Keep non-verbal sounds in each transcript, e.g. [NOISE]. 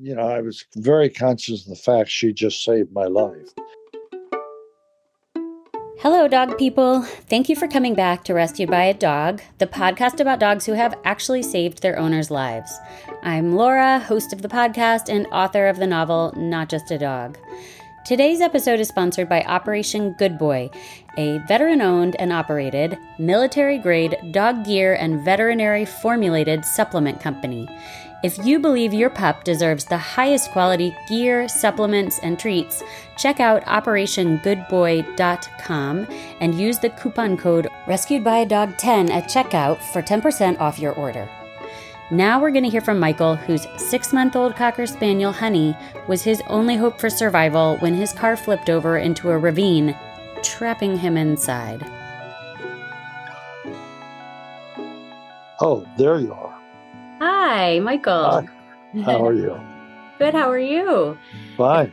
you know, I was very conscious of the fact she just saved my life. Hello, dog people. Thank you for coming back to Rescued by a Dog, the podcast about dogs who have actually saved their owners' lives. I'm Laura, host of the podcast and author of the novel Not Just a Dog. Today's episode is sponsored by Operation Good Boy, a veteran owned and operated, military grade dog gear and veterinary formulated supplement company. If you believe your pup deserves the highest quality gear, supplements, and treats, check out OperationGoodBoy.com and use the coupon code Rescued by a Dog 10 at checkout for 10% off your order. Now we're going to hear from Michael, whose six month old Cocker Spaniel, Honey, was his only hope for survival when his car flipped over into a ravine, trapping him inside. Oh, there you are. Hi, Michael. Hi. How are you? [LAUGHS] Good, how are you? Fine.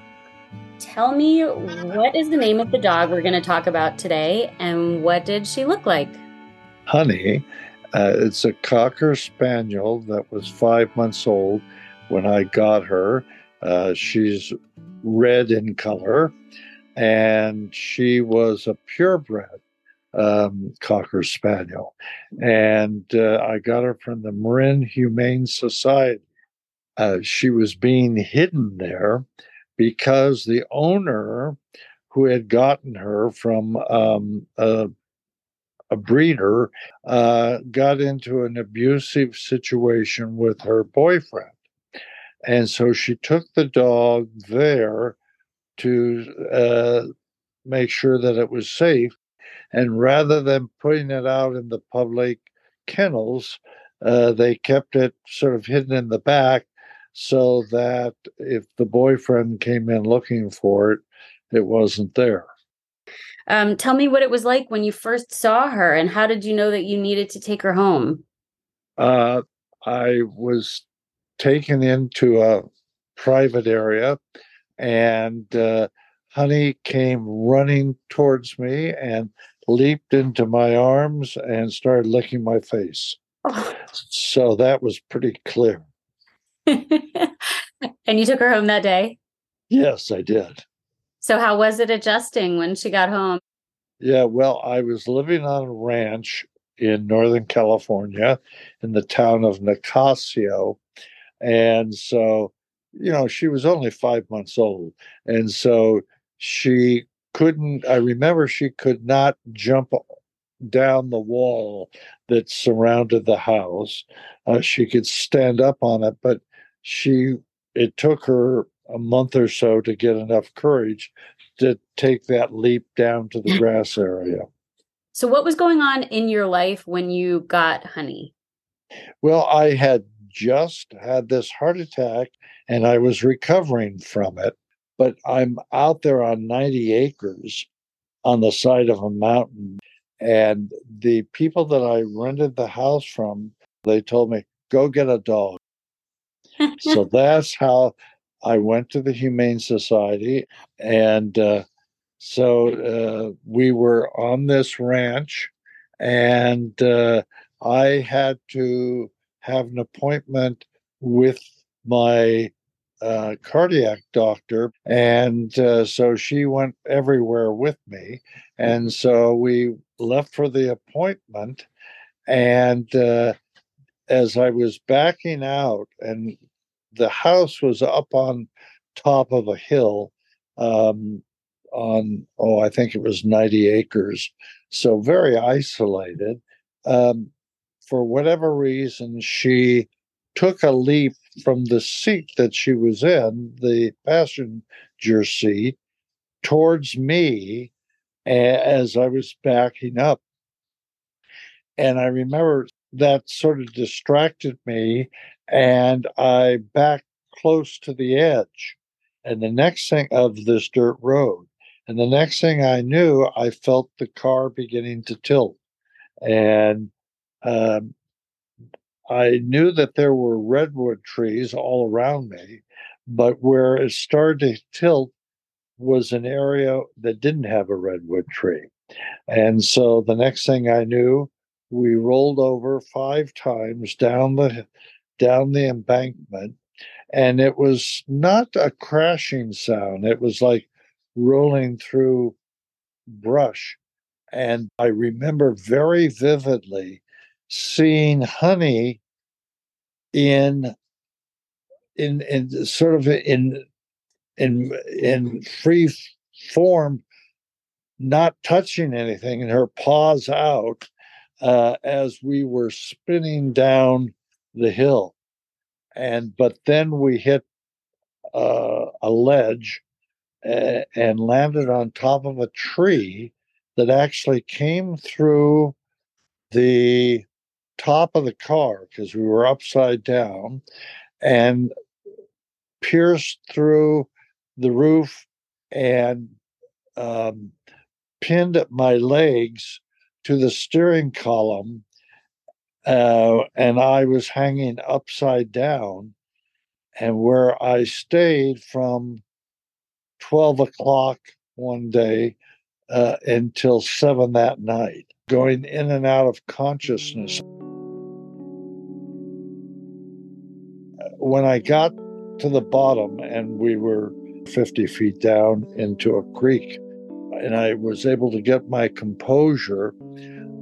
Tell me what is the name of the dog we're going to talk about today and what did she look like? Honey uh, it's a Cocker Spaniel that was five months old when I got her. Uh, she's red in color, and she was a purebred um, Cocker Spaniel. And uh, I got her from the Marin Humane Society. Uh, she was being hidden there because the owner who had gotten her from um, a a breeder, uh, got into an abusive situation with her boyfriend. And so she took the dog there to uh, make sure that it was safe. And rather than putting it out in the public kennels, uh, they kept it sort of hidden in the back so that if the boyfriend came in looking for it, it wasn't there. Um, tell me what it was like when you first saw her, and how did you know that you needed to take her home? Uh, I was taken into a private area, and uh, Honey came running towards me and leaped into my arms and started licking my face. Oh. So that was pretty clear. [LAUGHS] and you took her home that day? Yes, I did. So, how was it adjusting when she got home? Yeah, well, I was living on a ranch in Northern California in the town of Nicasio. And so, you know, she was only five months old. And so she couldn't, I remember she could not jump down the wall that surrounded the house. Uh, she could stand up on it, but she, it took her a month or so to get enough courage to take that leap down to the [CLEARS THROAT] grass area. So, what was going on in your life when you got honey? Well, I had just had this heart attack and I was recovering from it, but I'm out there on 90 acres on the side of a mountain. And the people that I rented the house from, they told me, go get a dog. so [LAUGHS] that's how I went to the Humane Society, and uh, so uh, we were on this ranch, and uh, I had to have an appointment with my cardiac doctor, and uh, so she went everywhere with me, and so we left for the appointment, and uh, as I was backing out and the house was up on top of a hill um, on oh i think it was 90 acres so very isolated. Um, for whatever reason she took a leap from the seat that she was in the passenger seat towards me as i was backing up and i remember that sort of distracted me and I backed close to the edge and the next thing of this dirt road. And the next thing I knew, I felt the car beginning to tilt. And um, I knew that there were redwood trees all around me, but where it started to tilt was an area that didn't have a redwood tree. And so the next thing I knew, we rolled over five times down the down the embankment And it was not a crashing sound, it was like rolling through brush. And I remember very vividly seeing honey in in in sort of in in in free form not touching anything and her paws out uh, as we were spinning down the hill. And but then we hit uh, a ledge and landed on top of a tree that actually came through the top of the car because we were upside down and pierced through the roof and um, pinned my legs to the steering column. Uh, and I was hanging upside down, and where I stayed from 12 o'clock one day uh, until seven that night, going in and out of consciousness. When I got to the bottom and we were 50 feet down into a creek, and I was able to get my composure,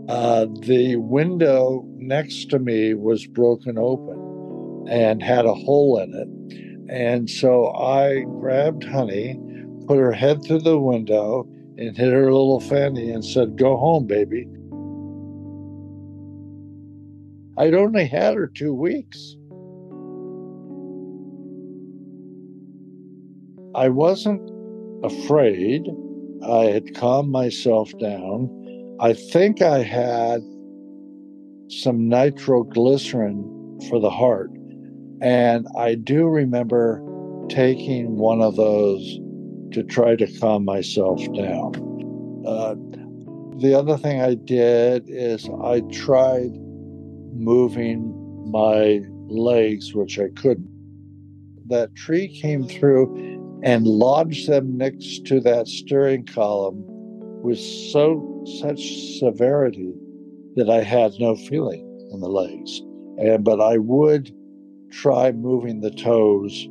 uh, the window next to me was broken open and had a hole in it. And so I grabbed Honey, put her head through the window, and hit her little fanny and said, Go home, baby. I'd only had her two weeks. I wasn't afraid. I had calmed myself down. I think I had some nitroglycerin for the heart. And I do remember taking one of those to try to calm myself down. Uh, the other thing I did is I tried moving my legs, which I couldn't. That tree came through and lodged them next to that steering column with so such severity that I had no feeling in the legs. And but I would try moving the toes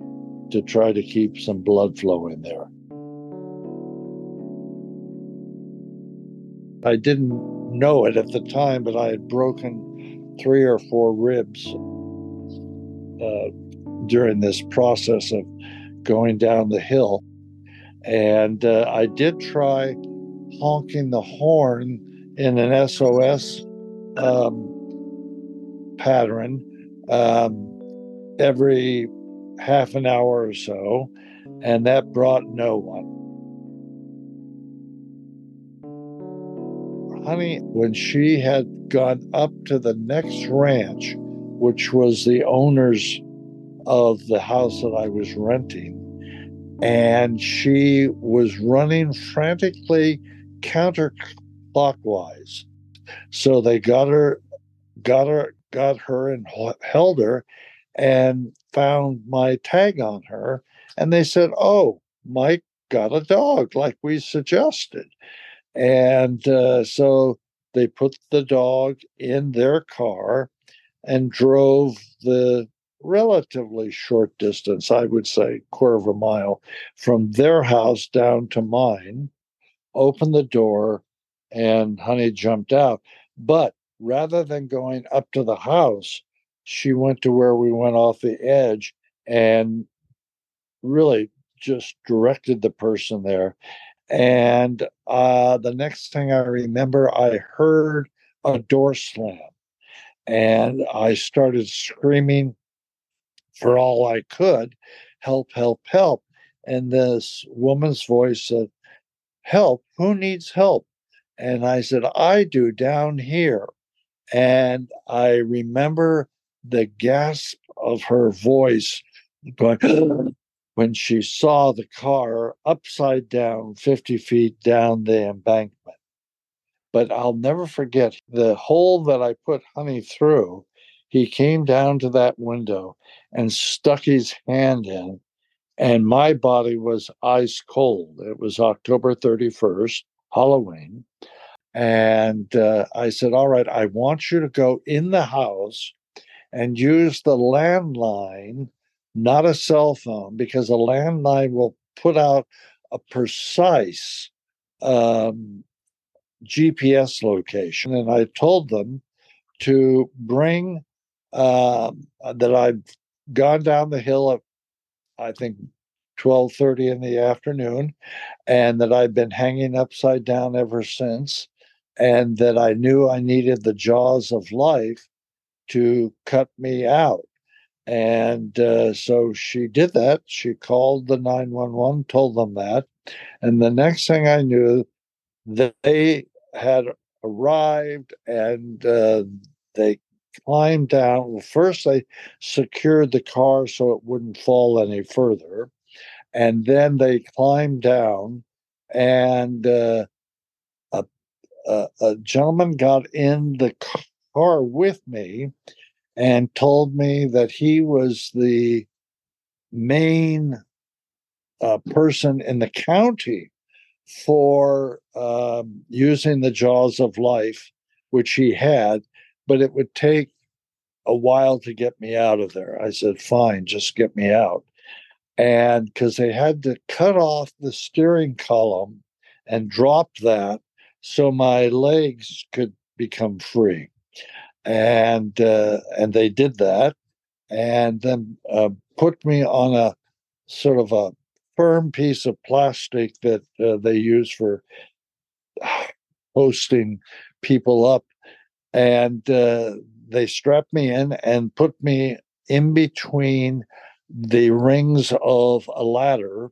to try to keep some blood flow in there. I didn't know it at the time, but I had broken three or four ribs uh, during this process of going down the hill. And uh, I did try honking the horn in an SOS um, pattern um, every half an hour or so, and that brought no one. Honey, when she had gone up to the next ranch, which was the owner's of the house that I was renting. And she was running frantically counterclockwise. So they got her, got her, got her and held her and found my tag on her. And they said, Oh, Mike got a dog like we suggested. And uh, so they put the dog in their car and drove the relatively short distance, I would say quarter of a mile, from their house down to mine, opened the door, and Honey jumped out. But rather than going up to the house, she went to where we went off the edge and really just directed the person there. And uh, the next thing I remember, I heard a door slam and I started screaming for all I could, help, help, help. And this woman's voice said, Help, who needs help? And I said, I do down here. And I remember the gasp of her voice going [CLEARS THROAT] when she saw the car upside down 50 feet down the embankment. But I'll never forget the hole that I put honey through. He came down to that window and stuck his hand in, and my body was ice cold. It was October 31st, Halloween. And uh, I said, All right, I want you to go in the house and use the landline not a cell phone, because a landline will put out a precise um, GPS location. And I told them to bring uh, that I'd gone down the hill at, I think, 12.30 in the afternoon, and that I'd been hanging upside down ever since, and that I knew I needed the jaws of life to cut me out. And uh, so she did that. She called the 911, told them that. And the next thing I knew, they had arrived and uh, they climbed down. Well, first, they secured the car so it wouldn't fall any further. And then they climbed down, and uh, a, a, a gentleman got in the car with me and told me that he was the main uh, person in the county for um, using the jaws of life, which he had, but it would take a while to get me out of there. I said, fine, just get me out. And because they had to cut off the steering column and drop that so my legs could become free and uh, and they did that, and then uh, put me on a sort of a firm piece of plastic that uh, they use for [SIGHS] hosting people up, and uh, they strapped me in and put me in between the rings of a ladder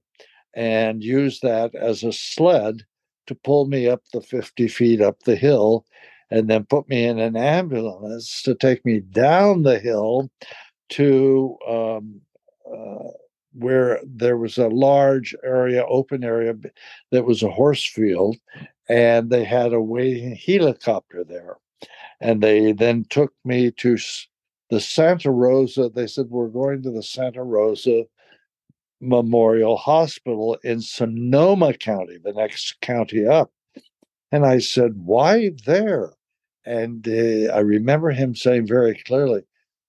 and used that as a sled to pull me up the 50 feet up the hill and then put me in an ambulance to take me down the hill to um, uh, where there was a large area, open area that was a horse field, and they had a waiting helicopter there. And they then took me to the Santa Rosa. They said, We're going to the Santa Rosa Memorial Hospital in Sonoma County, the next county up. And I said, Why there? And uh, I remember him saying very clearly,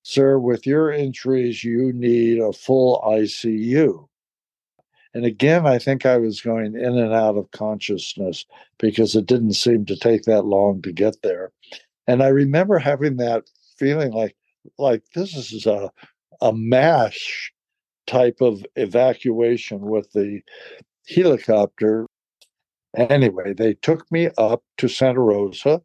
Sir, with your injuries, you need a full ICU. And again, I think I was going in and out of consciousness because it didn't seem to take that long to get there. And I remember having that feeling like, like this is a, a mash type of evacuation with the helicopter. Anyway, they took me up to Santa Rosa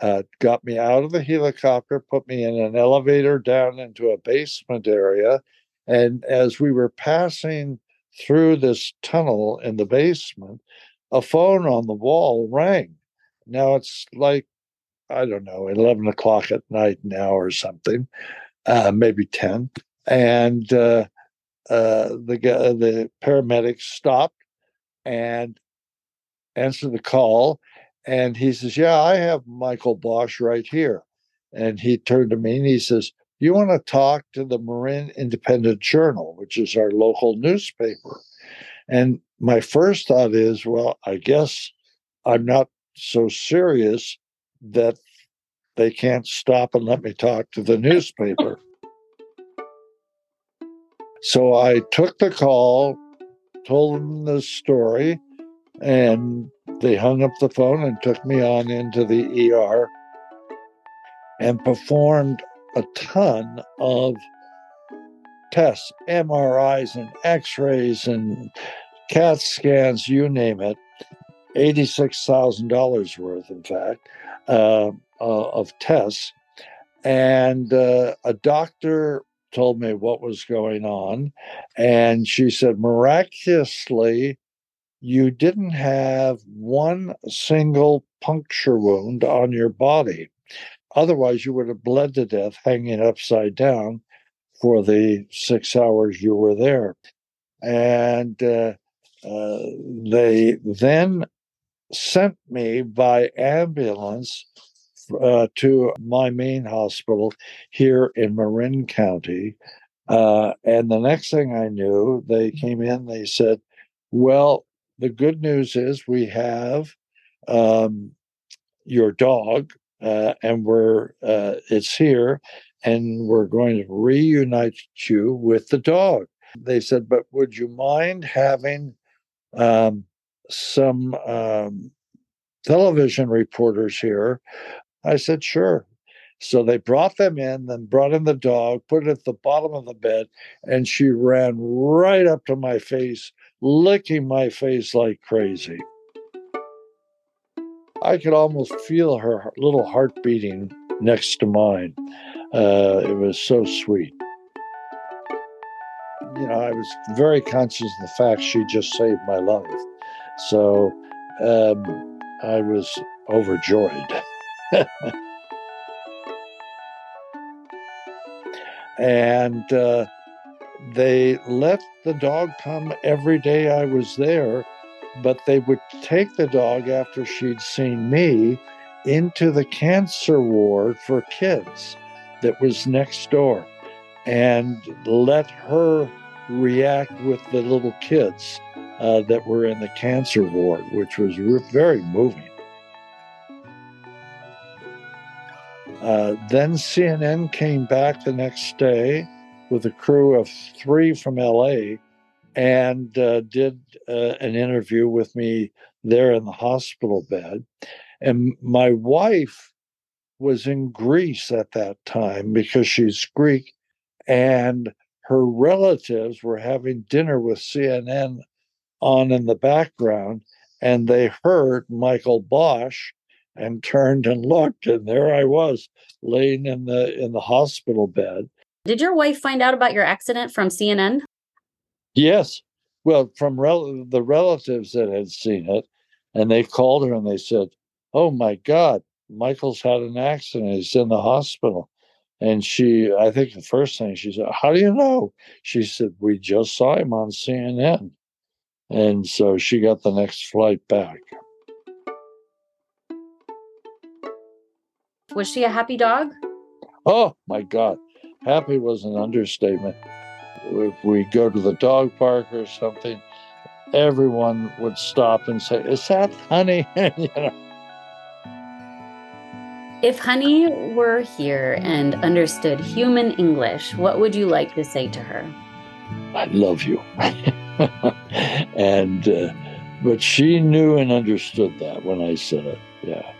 uh, got me out of the helicopter, put me in an elevator down into a basement area. And as we were passing through this tunnel in the basement, a phone on the wall rang. Now it's like, I don't know, 11 o'clock at night now or something, uh, maybe 10. And uh, uh, the, the paramedics stopped and answered the call and he says, Yeah, I have Michael Bosch right here. And he turned to me and he says, You want to talk to the Marin Independent Journal, which is our local newspaper. And my first thought is, Well, I guess I'm not so serious that they can't stop and let me talk to the newspaper. [LAUGHS] so I took the call, told them the story, and they hung up the phone and took me on into the ER and performed a ton of tests, MRIs and x rays and CAT scans, you name it. $86,000 worth, in fact, uh, uh, of tests. And uh, a doctor told me what was going on. And she said, miraculously, you didn't have one single puncture wound on your body. Otherwise, you would have bled to death hanging upside down for the six hours you were there. And uh, uh, they then sent me by ambulance uh, to my main hospital here in Marin County. Uh, and the next thing I knew, they came in, they said, Well, the good news is we have um, your dog, uh, and we're uh, it's here, and we're going to reunite you with the dog. They said, but would you mind having um, some um, television reporters here? I said, sure. So they brought them in, then brought in the dog, put it at the bottom of the bed, and she ran right up to my face, licking my face like crazy. I could almost feel her little heart beating next to mine. Uh, it was so sweet. You know, I was very conscious of the fact she just saved my life. So um, I was overjoyed. [LAUGHS] and uh, they let the dog come every day I was there, but they would take the dog after she'd seen me into the cancer ward for kids that was next door and let her react with the little kids uh, that were in the cancer ward, which was very moving. Uh, then CNN came back the next day with a crew of three from LA and uh, did uh, an interview with me there in the hospital bed. And my wife was in Greece at that time because she's Greek, and her relatives were having dinner with CNN on in the background, and they heard Michael Bosch and turned and looked, and there I was laying in the in the hospital bed. Did your wife find out about your accident from CNN? Yes. Well, from rel- the relatives that had seen it, and they called her and they said, "Oh my God, Michael's had an accident. He's in the hospital." And she, I think the first thing she said, How do you know? She said, We just saw him on CNN. And so she got the next flight back. Was she a happy dog? Oh my God. Happy was an understatement. If we go to the dog park or something, everyone would stop and say, Is that honey? [LAUGHS] you know. If Honey were here and understood human English, what would you like to say to her? I love you. [LAUGHS] and, uh, but she knew and understood that when I said it. Yeah.